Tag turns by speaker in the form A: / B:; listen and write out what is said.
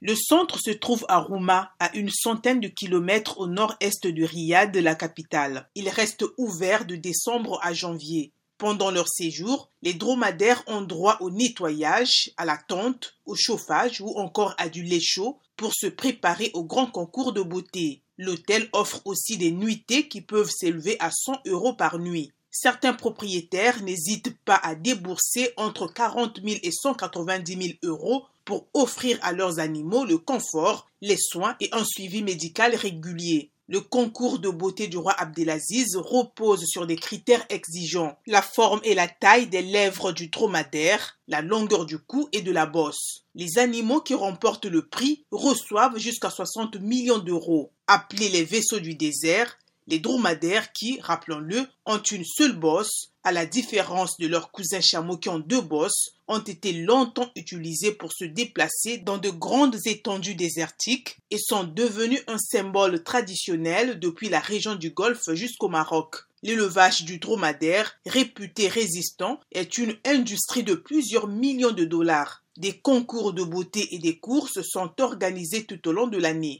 A: Le centre se trouve à Rouma, à une centaine de kilomètres au nord-est de Riyad, la capitale. Il reste ouvert de décembre à janvier. Pendant leur séjour, les dromadaires ont droit au nettoyage, à la tente, au chauffage ou encore à du lait chaud pour se préparer au grand concours de beauté. L'hôtel offre aussi des nuitées qui peuvent s'élever à 100 euros par nuit. Certains propriétaires n'hésitent pas à débourser entre 40 000 et 190 000 euros pour offrir à leurs animaux le confort, les soins et un suivi médical régulier. Le concours de beauté du roi Abdelaziz repose sur des critères exigeants. La forme et la taille des lèvres du dromadaire, la longueur du cou et de la bosse. Les animaux qui remportent le prix reçoivent jusqu'à 60 millions d'euros. Appelés les vaisseaux du désert, les dromadaires qui, rappelons-le, ont une seule bosse, à la différence de leurs cousins chameaux qui ont deux bosses, ont été longtemps utilisés pour se déplacer dans de grandes étendues désertiques et sont devenus un symbole traditionnel depuis la région du Golfe jusqu'au Maroc. L'élevage du dromadaire, réputé résistant, est une industrie de plusieurs millions de dollars. Des concours de beauté et des courses sont organisés tout au long de l'année.